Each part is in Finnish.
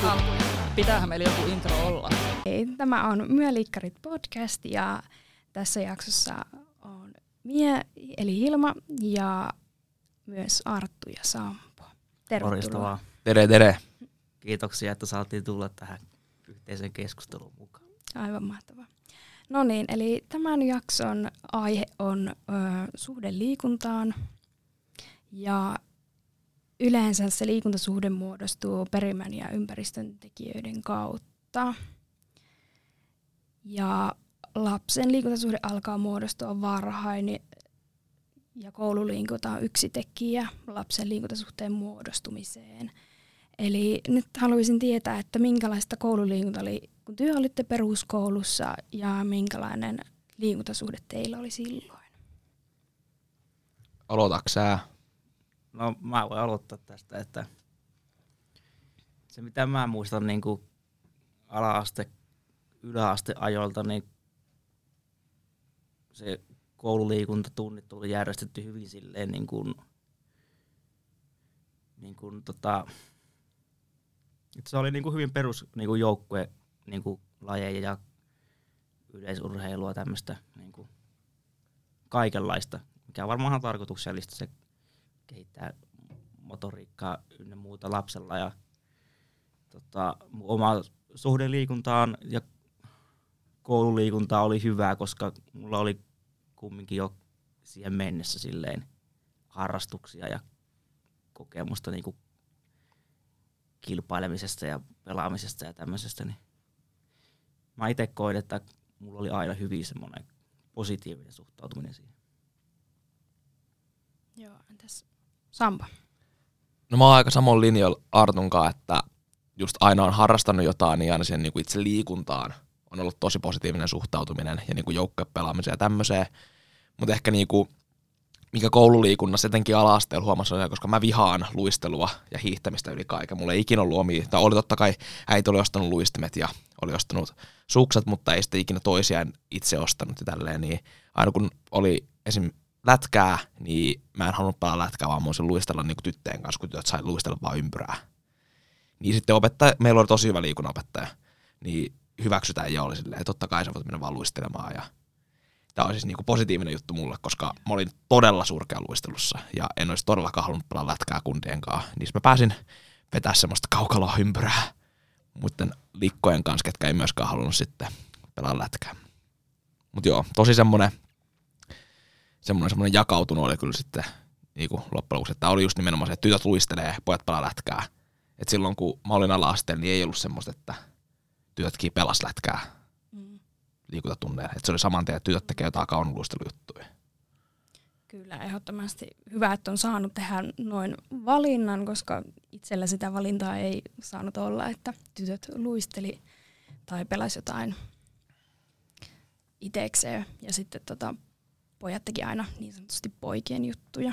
kun pitäähän meillä joku intro olla. Hei, tämä on Myölikkarit podcast ja tässä jaksossa on Mie eli Hilma ja myös Arttu ja Sampo. Tervetuloa. Tere, tere. Kiitoksia, että saatiin tulla tähän yhteiseen keskusteluun mukaan. Aivan mahtavaa. No niin, eli tämän jakson aihe on ö, suhde liikuntaan. Ja yleensä se liikuntasuhde muodostuu perimän ja ympäristön tekijöiden kautta. Ja lapsen liikuntasuhde alkaa muodostua varhain ja koululiikunta on yksi tekijä lapsen liikuntasuhteen muodostumiseen. Eli nyt haluaisin tietää, että minkälaista koululiikunta oli, kun työ olitte peruskoulussa ja minkälainen liikuntasuhde teillä oli silloin? Aloitatko? No mä voin aloittaa tästä, että se mitä mä muistan niin kuin ala-aste, yläaste ajoilta, niin se koululiikuntatunnit tuli järjestetty hyvin silleen niin kuin, niin kuin tota, että se oli niin kuin hyvin perus niin kuin joukkue niin kuin lajeja ja yleisurheilua tämmöistä niin kuin kaikenlaista, mikä varmaan tarkoituksellista se kehittää motoriikkaa ynnä muuta lapsella ja tota, oma suhde liikuntaan ja koululiikuntaa oli hyvää, koska mulla oli kumminkin jo siihen mennessä silleen harrastuksia ja kokemusta niin kuin kilpailemisesta ja pelaamisesta ja tämmöisestä, niin mä itse koin, että mulla oli aina hyvin semmoinen positiivinen suhtautuminen siihen. Joo, entäs Sampa? No mä oon aika samoin linjoilla Artun kanssa, että just aina on harrastanut jotain, niin aina siihen niin kuin itse liikuntaan on ollut tosi positiivinen suhtautuminen ja niin kuin joukkopelaamiseen ja tämmöiseen. Mutta ehkä niin kuin, mikä koululiikunnassa etenkin ala-asteella huomassa koska mä vihaan luistelua ja hiihtämistä yli kaiken. Mulla ei ikinä ollut omia, tai oli totta kai, äiti oli ostanut luistimet ja oli ostanut sukset, mutta ei sitten ikinä toisiaan itse ostanut ja tälleen, niin aina kun oli esim. Lätkää, niin mä en halunnut pelaa lätkää, vaan mä luistella niin tytteen kanssa, kun tytöt sai luistella vaan ympyrää. Niin sitten opettaja, meillä oli tosi hyvä liikunnanopettaja, niin hyväksytään ja oli silleen, että totta kai sä voit mennä vaan luistelemaan ja tämä on siis niinku positiivinen juttu mulle, koska mä olin todella surkea luistelussa ja en olisi todellakaan halunnut pelaa lätkää kundien kanssa. Niin mä pääsin vetää semmoista kaukaloa ympyrää muiden likkojen kanssa, ketkä ei myöskään halunnut sitten pelaa lätkää. Mutta joo, tosi semmoinen, semmoinen, semmoinen jakautunut oli kyllä sitten niinku loppujen lopuksi, että oli just nimenomaan se, että tytöt luistelee, pojat pelaa lätkää. Et silloin kun mä olin ala niin ei ollut semmoista, että tytötkin pelas lätkää liikuntatunneilla. Että se oli saman tien, että tytöt tekee jotain kaunoluistelujuttuja. Kyllä, ehdottomasti hyvä, että on saanut tehdä noin valinnan, koska itsellä sitä valintaa ei saanut olla, että tytöt luisteli tai pelasi jotain itekseen ja sitten tota, pojat teki aina niin sanotusti poikien juttuja.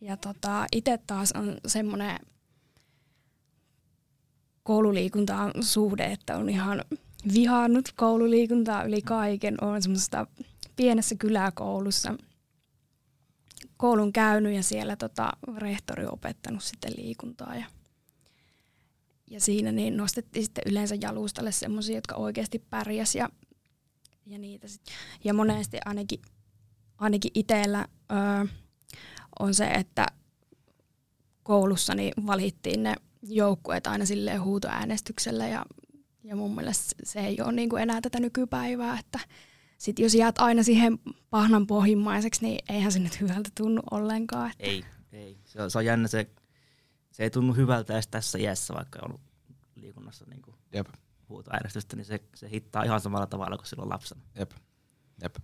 Ja tota, itse taas on semmoinen koululiikuntaan suhde, että on ihan vihannut koululiikuntaa yli kaiken. Olen semmoisessa pienessä kyläkoulussa koulun käynyt ja siellä tota, rehtori opettanut sitten liikuntaa. Ja, ja siinä niin nostettiin sitten yleensä jalustalle semmoisia, jotka oikeasti pärjäs ja, ja niitä sit. Ja monesti ainakin, ainakin itsellä öö, on se, että koulussa niin valittiin ne joukkueet aina silleen huutoäänestyksellä ja ja mun mielestä se ei ole niin kuin enää tätä nykypäivää, että sit jos jäät aina siihen pahnan pohjimmaiseksi, niin eihän se nyt hyvältä tunnu ollenkaan. Että. Ei, ei. Se on, se on jännä, se, se ei tunnu hyvältä edes tässä iässä, vaikka on ollut liikunnassa niin kuin Jep. huutoäänestystä, niin se, se hittaa ihan samalla tavalla kuin silloin lapsena. Jep. Jep.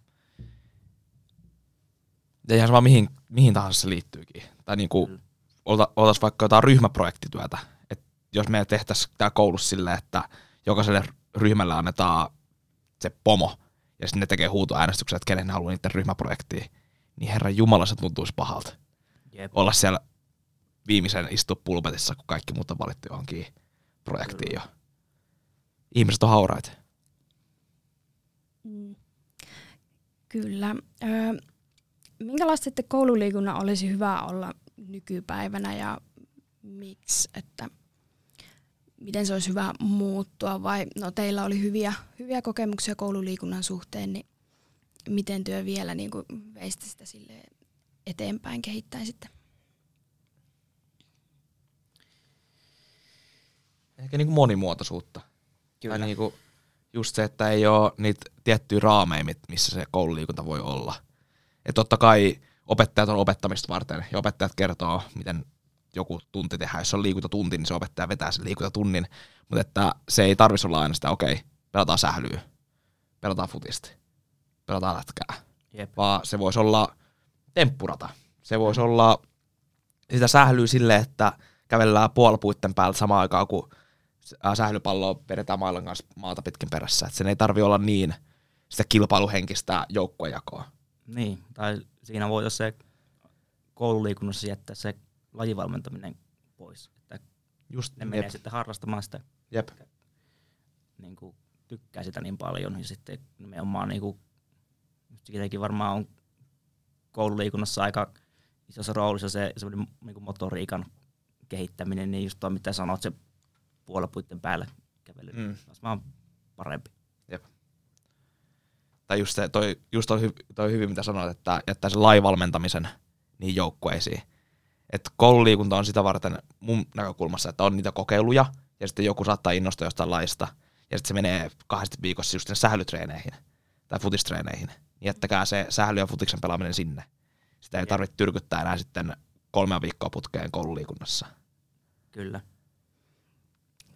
Ja ihan sama mihin, mihin tahansa se liittyykin. Tai niin kuin, oltaisiin vaikka jotain ryhmäprojektityötä. Et jos me tehtäisiin tämä koulussa silleen, että jokaiselle ryhmälle annetaan se pomo, ja sitten ne tekee huutoäänestyksen, että kenen ne haluaa niiden ryhmäprojektiin, niin herran jumala se tuntuisi pahalta. Jep. Olla siellä viimeisen istua pulpetissa, kun kaikki muut on valittu johonkin projektiin jo. Ihmiset on hauraita. Mm. Kyllä. Öö, minkälaista sitten koululiikunnan olisi hyvä olla nykypäivänä ja miksi, että miten se olisi hyvä muuttua vai no teillä oli hyviä, hyviä kokemuksia koululiikunnan suhteen, niin miten työ vielä niin kuin veistä sitä sille eteenpäin kehittäisitte? Ehkä niin kuin monimuotoisuutta. Kyllä. Tai niin kuin just se, että ei ole niitä tiettyjä raameja, mit- missä se koululiikunta voi olla. Et totta kai opettajat on opettamista varten ja opettajat kertoo, miten joku tunti tehdään. Jos on liikuntatunti, niin se opettaja vetää sen liikuntatunnin. Mutta että se ei tarvitsisi olla aina sitä, okei, okay, pelataan sählyä, pelataan futista, pelataan lätkää. Jep. Vaan se voisi olla temppurata. Se voisi olla sitä sählyä sille, että kävellään puolipuitten päällä samaan aikaan, kun sählypalloa vedetään mailan kanssa maata pitkin perässä. Et sen ei tarvi olla niin sitä kilpailuhenkistä joukkuejakoa. Niin, tai siinä voi se koululiikunnassa jättää se lajivalmentaminen pois. Että Just ne menee sitten harrastamaan sitä, Jep. niin kuin, tykkää sitä niin paljon. Ja sitten nimenomaan niin kuin, siitäkin varmaan on koululiikunnassa aika isossa roolissa se semmoinen niin motoriikan kehittäminen, niin just tuo mitä sanot, se puolipuitten päällä kävely, mm. olisi vaan parempi. Tai just, se, toi, just toi, toi hyvin, mitä sanoit, että jättää sen laivalmentamisen niin joukkueisiin. Että koululiikunta on sitä varten mun näkökulmassa, että on niitä kokeiluja, ja sitten joku saattaa innostua jostain laista, ja sitten se menee kahdesti viikossa just sählytreeneihin tai futistreeneihin. Niin jättäkää se sähly- ja futiksen pelaaminen sinne. Sitä ei tarvitse tyrkyttää enää sitten kolmea viikkoa putkeen koululiikunnassa. Kyllä.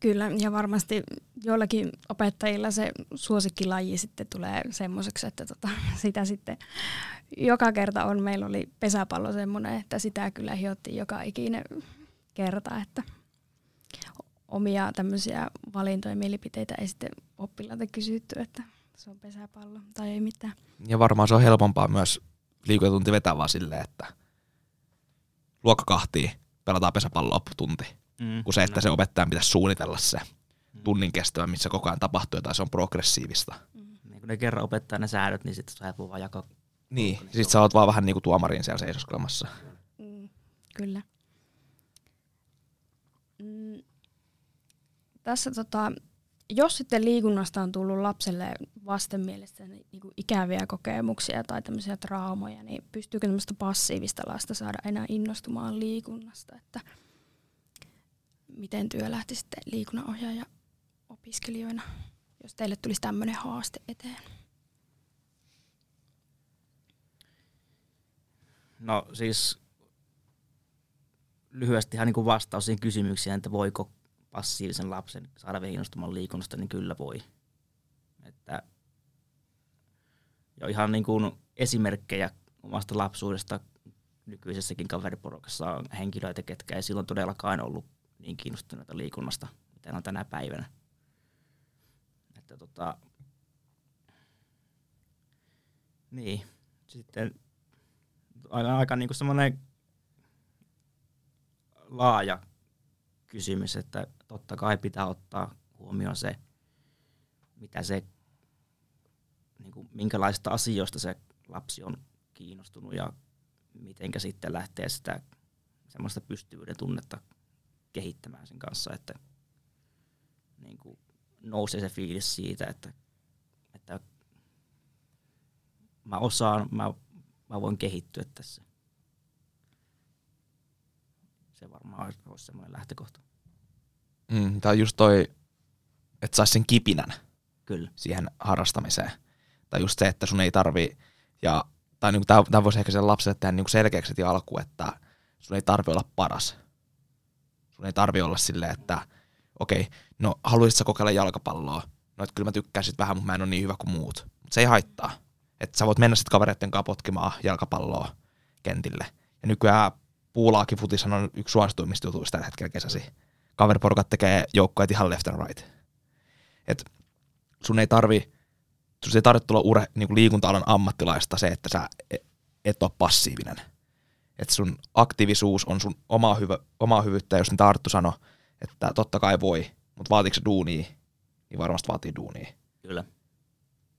Kyllä, ja varmasti joillakin opettajilla se suosikkilaji sitten tulee semmoiseksi, että tota, sitä sitten joka kerta on. Meillä oli pesäpallo semmoinen, että sitä kyllä hiottiin joka ikinen kerta, että omia tämmöisiä valintoja ja mielipiteitä ei sitten oppilailta kysytty, että se on pesäpallo tai ei mitään. Ja varmaan se on helpompaa myös liikuntatunti vetää vaan silleen, että luokka kahtii, pelataan pesäpalloa tunti. Mm, kuin se, että se opettajan pitäisi suunnitella se tunnin kestävä, missä koko ajan tapahtuu jotain, se on progressiivista. Niin kun ne kerran opettaa ne säädöt, niin sitten sä voi vaan jakaa. Niin, sit sä oot vaan vähän niinku tuomarin siellä seisoskelemassa. Mm, kyllä. Mm, tässä tota, jos sitten liikunnasta on tullut lapselle vastenmielestä niin kuin ikäviä kokemuksia tai tämmöisiä traumoja, niin pystyykö tämmöistä passiivista lasta saada enää innostumaan liikunnasta? Että miten työ lähti sitten liikunnanohjaaja opiskelijoina, jos teille tulisi tämmöinen haaste eteen? No siis lyhyesti ihan niin vastaus siihen kysymykseen, että voiko passiivisen lapsen saada innostumaan liikunnasta, niin kyllä voi. Että jo ihan niin kuin esimerkkejä omasta lapsuudesta nykyisessäkin kaveriporukassa on henkilöitä, ketkä ei silloin todellakaan ollut niin kiinnostuneita liikunnasta, mitä on tänä päivänä. Että tota, niin, sitten aika, aika niin semmoinen laaja kysymys, että totta kai pitää ottaa huomioon se, mitä se, niin kuin, minkälaista asioista se lapsi on kiinnostunut ja mitenkä sitten lähtee sitä semmoista pystyvyyden tunnetta kehittämään sen kanssa, että niin kuin, nousee se fiilis siitä, että, että mä osaan, mä, mä voin kehittyä tässä. Se varmaan olisi semmoinen lähtökohta. Mm, tai just toi, että saisi sen kipinän Kyllä. siihen harrastamiseen. Tai just se, että sun ei tarvi, ja, tai niinku tämä voisi ehkä sen lapselle tehdä niinku selkeäksi heti alkuun, että sun ei tarvi olla paras. Sun ei tarvi olla silleen, että okei, okay, no haluaisitko kokeilla jalkapalloa? No, että kyllä mä tykkään sit vähän, mutta mä en ole niin hyvä kuin muut. Mutta se ei haittaa. Että sä voit mennä sitten kavereiden kanssa potkimaan jalkapalloa kentille. Ja nykyään puulaakin futishan on yksi suosituimmista jutuista tällä hetkellä kesäsi. Kaveriporukat tekee joukkoja ihan left and right. Et sun ei tarvi, sun ei tarvitse tulla ure, niin liikunta-alan ammattilaista se, että sä e- et ole passiivinen. Että sun aktiivisuus on sun omaa, hyvä, omaa hyvyyttä, jos niitä Arttu sanoi, että totta kai voi, mutta vaatiiko se duunia, niin varmasti vaatii duunia. Kyllä.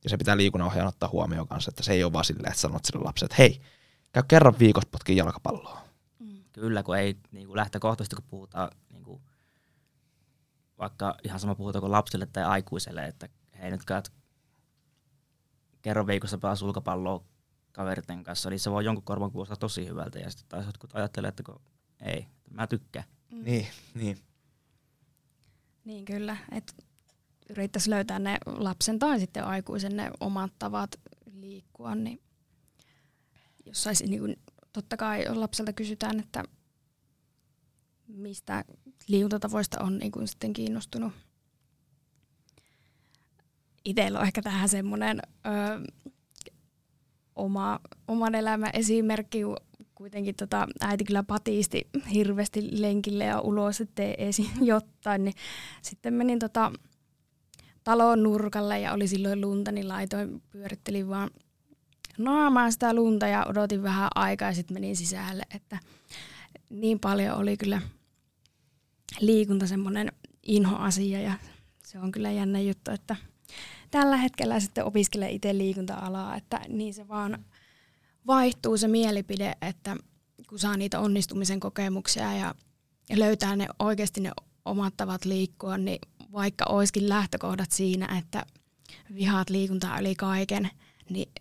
Ja se pitää liikunnanohjaajan ottaa huomioon kanssa, että se ei ole vaan silleen, että sanot sille lapselle, että hei, käy kerran viikossa potkin jalkapalloa. Kyllä, kun ei niin kuin lähtökohtaisesti, kun puhutaan niin kuin vaikka ihan sama puhutaanko lapsille tai aikuiselle, että hei nyt käyt kerran viikossa pelaa sulkapalloa kaveritten kanssa, niin se voi jonkun korvan kuulostaa tosi hyvältä ja sitten taas jotkut ajattelee, että kun ei, mä tykkään. Mm. Niin, niin. Niin kyllä, että yrittäisi löytää ne lapsen tai sitten aikuisen ne omat tavat liikkua, niin jos saisi, niin kuin, totta kai lapselta kysytään, että mistä liikuntatavoista on niin kuin sitten kiinnostunut. Itsellä on ehkä tähän semmoinen oma, oman elämän esimerkki, kuitenkin tota, äiti kyllä patiisti hirveästi lenkille ja ulos, ettei esi jotain, niin sitten menin tota, talon nurkalle ja oli silloin lunta, niin laitoin, pyörittelin vaan naamaan sitä lunta ja odotin vähän aikaa ja sitten menin sisälle, että niin paljon oli kyllä liikunta semmoinen inhoasia ja se on kyllä jännä juttu, että tällä hetkellä sitten opiskelee itse liikunta-alaa, että niin se vaan vaihtuu se mielipide, että kun saa niitä onnistumisen kokemuksia ja löytää ne oikeasti ne omat tavat liikkua, niin vaikka olisikin lähtökohdat siinä, että vihaat liikuntaa yli kaiken, niin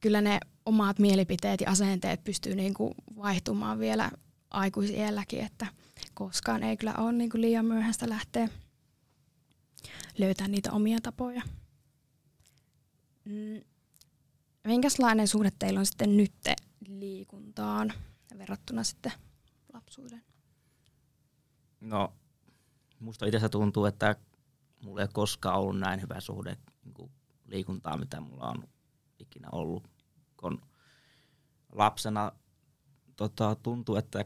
kyllä ne omat mielipiteet ja asenteet pystyy niinku vaihtumaan vielä aikuisielläkin, että koskaan ei kyllä ole niinku liian myöhäistä lähteä löytää niitä omia tapoja. Mm. Minkälainen suhde teillä on sitten nyt liikuntaan verrattuna sitten lapsuuden? No, musta itse tuntuu, että mulla ei ole koskaan ollut näin hyvä suhde niin liikuntaa, mitä mulla on ikinä ollut. Kun lapsena tota, tuntuu, että,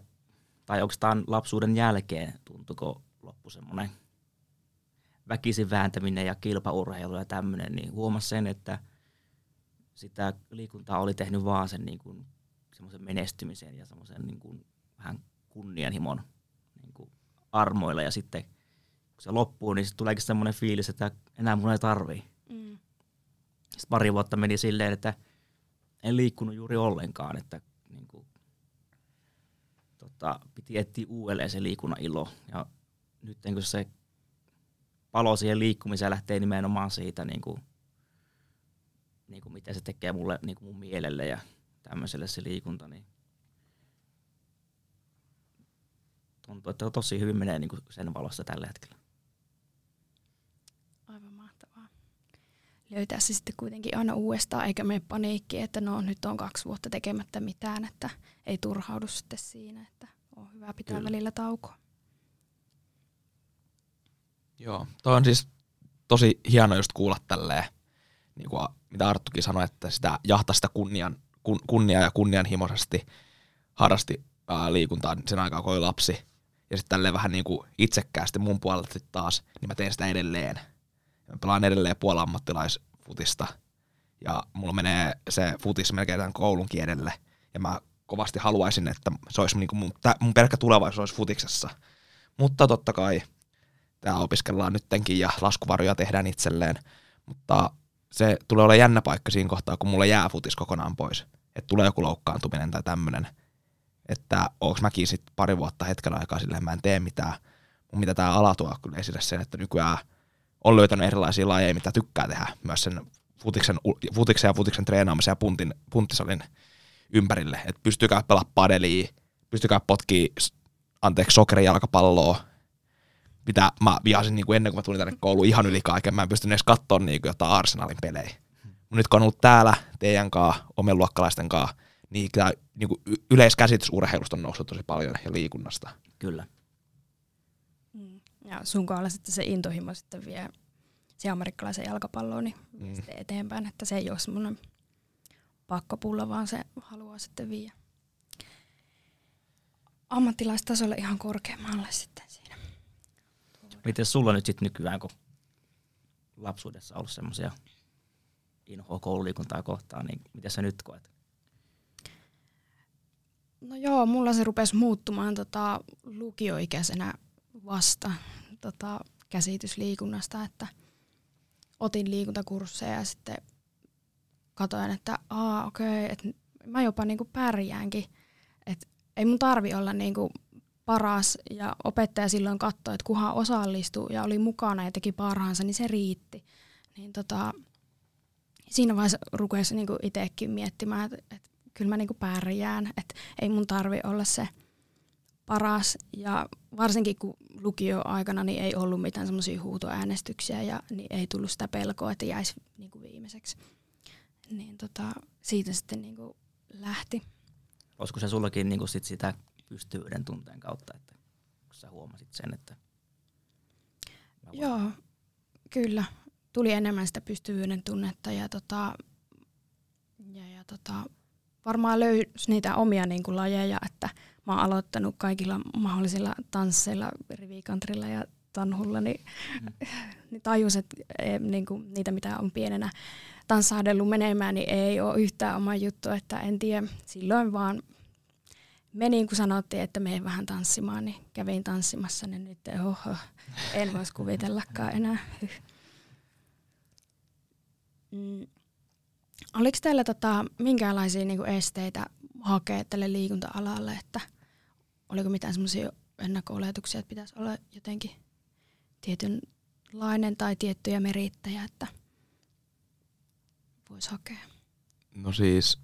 tai oikeastaan lapsuuden jälkeen tuntuuko loppu semmoinen väkisin vääntäminen ja kilpaurheilu ja tämmöinen, niin huomasi sen, että sitä liikuntaa oli tehnyt vaan sen niin kuin, semmoisen menestymisen ja semmoisen niin kuin, vähän kunnianhimon niin kuin, armoilla ja sitten kun se loppuu, niin sitten tuleekin semmoinen fiilis, että enää mun ei tarvii. Mm. Sitten pari vuotta meni silleen, että en liikkunut juuri ollenkaan, että niin kuin, tota, piti etsiä uudelleen se liikunnan ilo. Ja nyt kun se palo siihen liikkumiseen lähtee nimenomaan siitä, niin kuin, niin kuin miten se tekee mulle niin kuin mun mielelle ja tämmöiselle se liikunta, niin tuntuu, että tosi hyvin menee niin kuin sen valossa tällä hetkellä. Aivan mahtavaa. Löytää se sitten kuitenkin aina uudestaan, eikä mene paniikki, että no nyt on kaksi vuotta tekemättä mitään, että ei turhaudu sitten siinä, että on hyvä pitää Kyllä. välillä taukoa. Joo, toi on siis tosi hieno just kuulla tälleen, niin kuin mitä Arttukin sanoi, että sitä jahtasta kunnian, kun, kunnia ja kunnianhimoisesti harrasti ää, liikuntaa sen aikaa, kun oli lapsi. Ja sitten tälleen vähän niin kuin itsekkäästi mun puolelta taas, niin mä teen sitä edelleen. Mä pelaan edelleen puolammattilaisfutista. Ja mulla menee se futis melkein tämän koulun kielelle. Ja mä kovasti haluaisin, että se olisi niin kuin mun, mun pelkkä tulevaisuus olisi futiksessa. Mutta totta kai – tämä opiskellaan nyttenkin ja laskuvaroja tehdään itselleen. Mutta se tulee olla jännä paikka siinä kohtaa, kun mulla jää futis kokonaan pois. Että tulee joku loukkaantuminen tai tämmöinen. Että onko mäkin sitten pari vuotta hetken aikaa silleen, mä en tee mitään. Mutta mitä tämä ala tuo kyllä esille sen, että nykyään on löytänyt erilaisia lajeja, mitä tykkää tehdä. Myös sen futiksen, futiksen ja futiksen treenaamisen ja puntin, punttisalin ympärille. Että pystykää pelaa padelia, pystykää potkii anteeksi sokerijalkapalloa, mitä mä vihasin niin kuin ennen kuin mä tulin tänne kouluun ihan yli kaiken. Mä en pystynyt edes katsoa niin kuin jotain Arsenalin pelejä. Mut nyt kun on ollut täällä teidän kanssa, omien luokkalaisten kanssa, niin tämä niin kuin yleiskäsitys urheilusta on noussut tosi paljon ja liikunnasta. Kyllä. Mm. Ja sun kohdalla sitten se intohimo sitten vie se amerikkalaisen jalkapalloon niin mm. sitten eteenpäin, että se ei ole semmoinen pakkopulla, vaan se haluaa sitten viedä ammattilaistasolle ihan korkeammalle sitten siinä. Miten sulla nyt sitten nykyään, kun lapsuudessa ollut semmoisia inhoa koululiikuntaa kohtaan, niin miten sä nyt koet? No joo, mulla se rupesi muuttumaan tota, lukioikäisenä vasta tota, käsitys liikunnasta, että otin liikuntakursseja ja sitten katoin, että aa okei, okay, että mä jopa niinku pärjäänkin. Että ei mun tarvi olla niinku paras ja opettaja silloin katsoi, että kuhan osallistui ja oli mukana ja teki parhaansa, niin se riitti. Niin tota, siinä vaiheessa rupesi niinku itsekin miettimään, että, että kyllä mä niinku pärjään, että ei mun tarvi olla se paras. Ja varsinkin kun lukio-aikana niin ei ollut mitään semmoisia huutoäänestyksiä ja niin ei tullut sitä pelkoa, että jäisi niinku viimeiseksi. Niin tota, siitä sitten niinku lähti. Olisiko se sullakin niinku sit sitä pystyvyyden tunteen kautta, että kun sä huomasit sen, että... Joo, kyllä. Tuli enemmän sitä pystyvyyden tunnetta ja, tota, ja, ja tota, varmaan löysi niitä omia niin kuin, lajeja, että mä oon aloittanut kaikilla mahdollisilla tansseilla, rivikantrilla ja tanhulla, niin, mm. niin tajus, että e, niin kuin, niitä mitä on pienenä tanssahdellut menemään, niin ei ole yhtään oma juttu, että en tiedä, silloin vaan menin, kun sanottiin, että menen vähän tanssimaan, niin kävin tanssimassa, niin nyt oho, en voisi kuvitellakaan enää. Mm. Oliko teillä tota, minkälaisia niinku esteitä hakea tälle liikunta-alalle, että oliko mitään semmoisia ennakko-oletuksia, että pitäisi olla jotenkin tietynlainen tai tiettyjä merittäjä, että voisi hakea? No siis,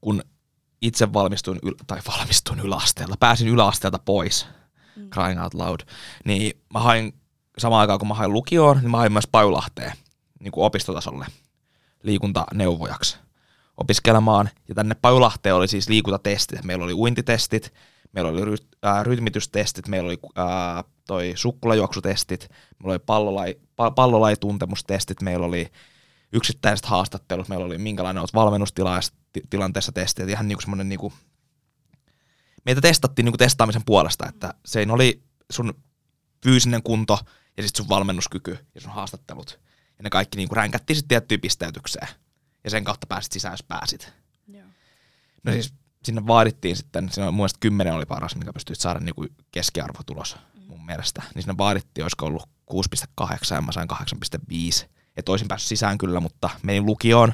kun itse valmistuin, yl- tai valmistuin yläasteelta, pääsin yläasteelta pois, mm. crying out loud, niin mä hain samaan aikaan kun mä hain lukioon, niin mä hain myös Paulahteen niin kuin opistotasolle liikuntaneuvojaksi opiskelemaan. Ja tänne Paulahteen oli siis liikuntatestit. Meillä oli uintitestit, meillä oli ry- äh, rytmitystestit, meillä oli äh, toi sukkulajuoksutestit, meillä oli pallolai, pa- pallolaituntemustestit, meillä oli yksittäiset haastattelut, meillä oli minkälainen olet valmennustilanteessa testit, ihan niinku semmoinen niinku, meitä testattiin niinku testaamisen puolesta, että se oli sun fyysinen kunto ja sitten sun valmennuskyky ja sun haastattelut. Ja ne kaikki niinku ränkättiin sitten tiettyyn pisteytykseen. Ja sen kautta pääsit sisään, jos pääsit. Joo. No siis sinne vaadittiin sitten, siinä mun mielestä 10 oli paras, mikä pystyit saada niinku keskiarvotulos mun mielestä. Niin sinne vaadittiin, olisiko ollut 6,8 ja mä sain 8,5 että olisin päässyt sisään kyllä, mutta menin lukioon,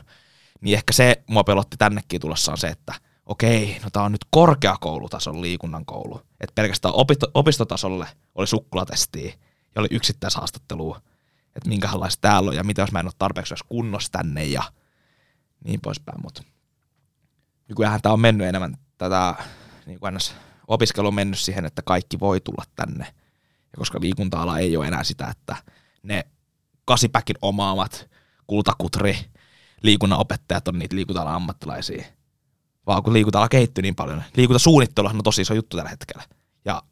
niin ehkä se mua pelotti tännekin tulossa on se, että okei, no tää on nyt korkeakoulutason liikunnan koulu. Että pelkästään opito, opistotasolle oli sukkulatestiä ja oli yksittäishaastattelua, että minkälaista täällä on ja mitä jos mä en ole tarpeeksi jos kunnossa tänne ja niin poispäin. Mutta nykyään tämä on mennyt enemmän tätä, niin kuin opiskelu on mennyt siihen, että kaikki voi tulla tänne. Ja koska liikunta-ala ei ole enää sitä, että ne kasipäkin omaamat kultakutri liikunnanopettajat on niitä liikunta ammattilaisia. Vaan kun liikunta kehittyy niin paljon. Liikuntasuunnittelu on tosi iso juttu tällä hetkellä. Ja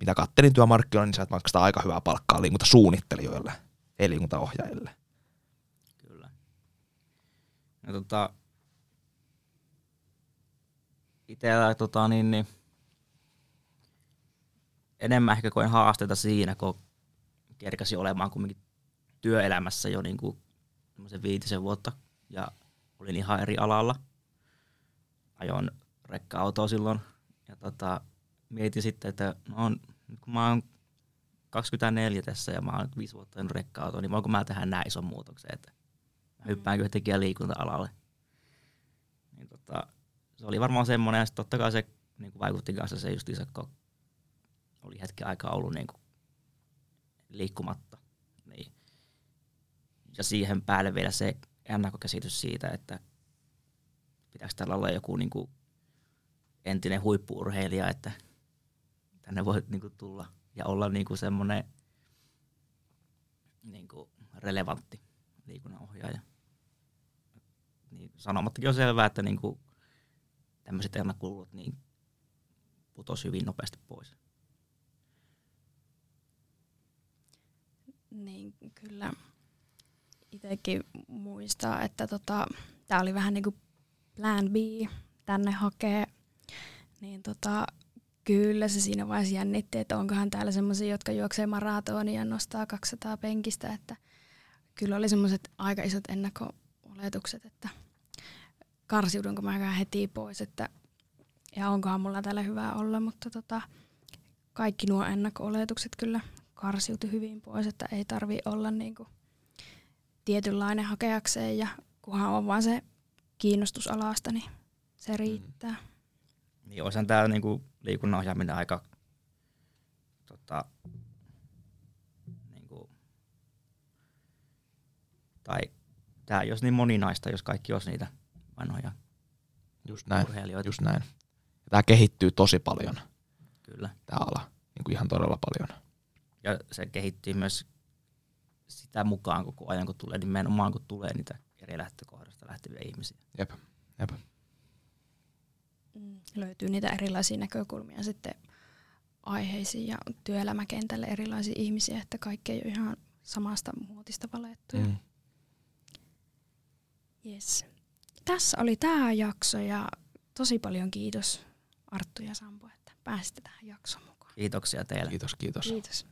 mitä kattelin työmarkkinoilla, niin sä maksaa aika hyvää palkkaa liikuntasuunnittelijoille, ei liikuntaohjaajille. Kyllä. Ja tota, itellä tota, niin, niin, enemmän ehkä koen haasteita siinä, kun kerkäsi olemaan kumminkin työelämässä jo niin kuin viitisen vuotta ja olin ihan eri alalla. Ajoin rekka-autoa silloin ja tota, mietin sitten, että no, nyt kun mä oon 24 tässä ja mä oon nyt viisi vuotta ajanut rekka niin voinko mä tehdä näin ison muutoksen, että mä hyppäänkö yhtäkkiä liikunta-alalle. Niin tota, se oli varmaan semmoinen, ja totta kai se niin kuin vaikutti kanssa se just kun oli hetken aikaa ollut niin kuin liikkumatta ja siihen päälle vielä se ennakkokäsitys siitä, että pitäisi tällä olla joku niin kuin entinen huippuurheilija, että tänne voi niin kuin tulla ja olla niin kuin semmoinen niin kuin relevantti liikunnanohjaaja. Niin sanomattakin on selvää, että niin kuin tämmöiset ennakkoluulot niin putosi hyvin nopeasti pois. Niin, kyllä itsekin muistaa, että tota, tämä oli vähän niin kuin plan B tänne hakee. Niin tota, kyllä se siinä vaiheessa jännitti, että onkohan täällä semmoisia, jotka juoksee maratonia ja nostaa 200 penkistä, että kyllä oli semmoiset aika isot ennakko-oletukset, että karsiudunko mä heti pois, että ja onkohan mulla täällä hyvää olla, mutta tota, kaikki nuo ennakko-oletukset kyllä karsiutui hyvin pois, että ei tarvi olla niinku tietynlainen hakeakseen ja kunhan on vaan se kiinnostus alasta, niin se riittää. Mm. Niin olisihan tämä niinku liikunnan ohjaaminen aika tota, niinku, tai tämä ei olisi niin moninaista, jos kaikki olisi niitä vanhoja Just näin. urheilijoita. Just näin. Tämä kehittyy tosi paljon, Kyllä. tämä ala. Niin kuin ihan todella paljon. Ja se kehittyy myös sitä mukaan koko ajan, kun tulee nimenomaan, kun tulee niitä eri lähtökohdasta lähteviä ihmisiä. Jep. Jep. Mm, löytyy niitä erilaisia näkökulmia sitten aiheisiin ja työelämäkentälle erilaisia ihmisiä, että kaikki ei ole ihan samasta muotista valettuja. Mm. Yes. Tässä oli tämä jakso ja tosi paljon kiitos Arttu ja Sampo, että pääsitte tähän jaksoon mukaan. Kiitoksia teille. Kiitos, kiitos. Kiitos.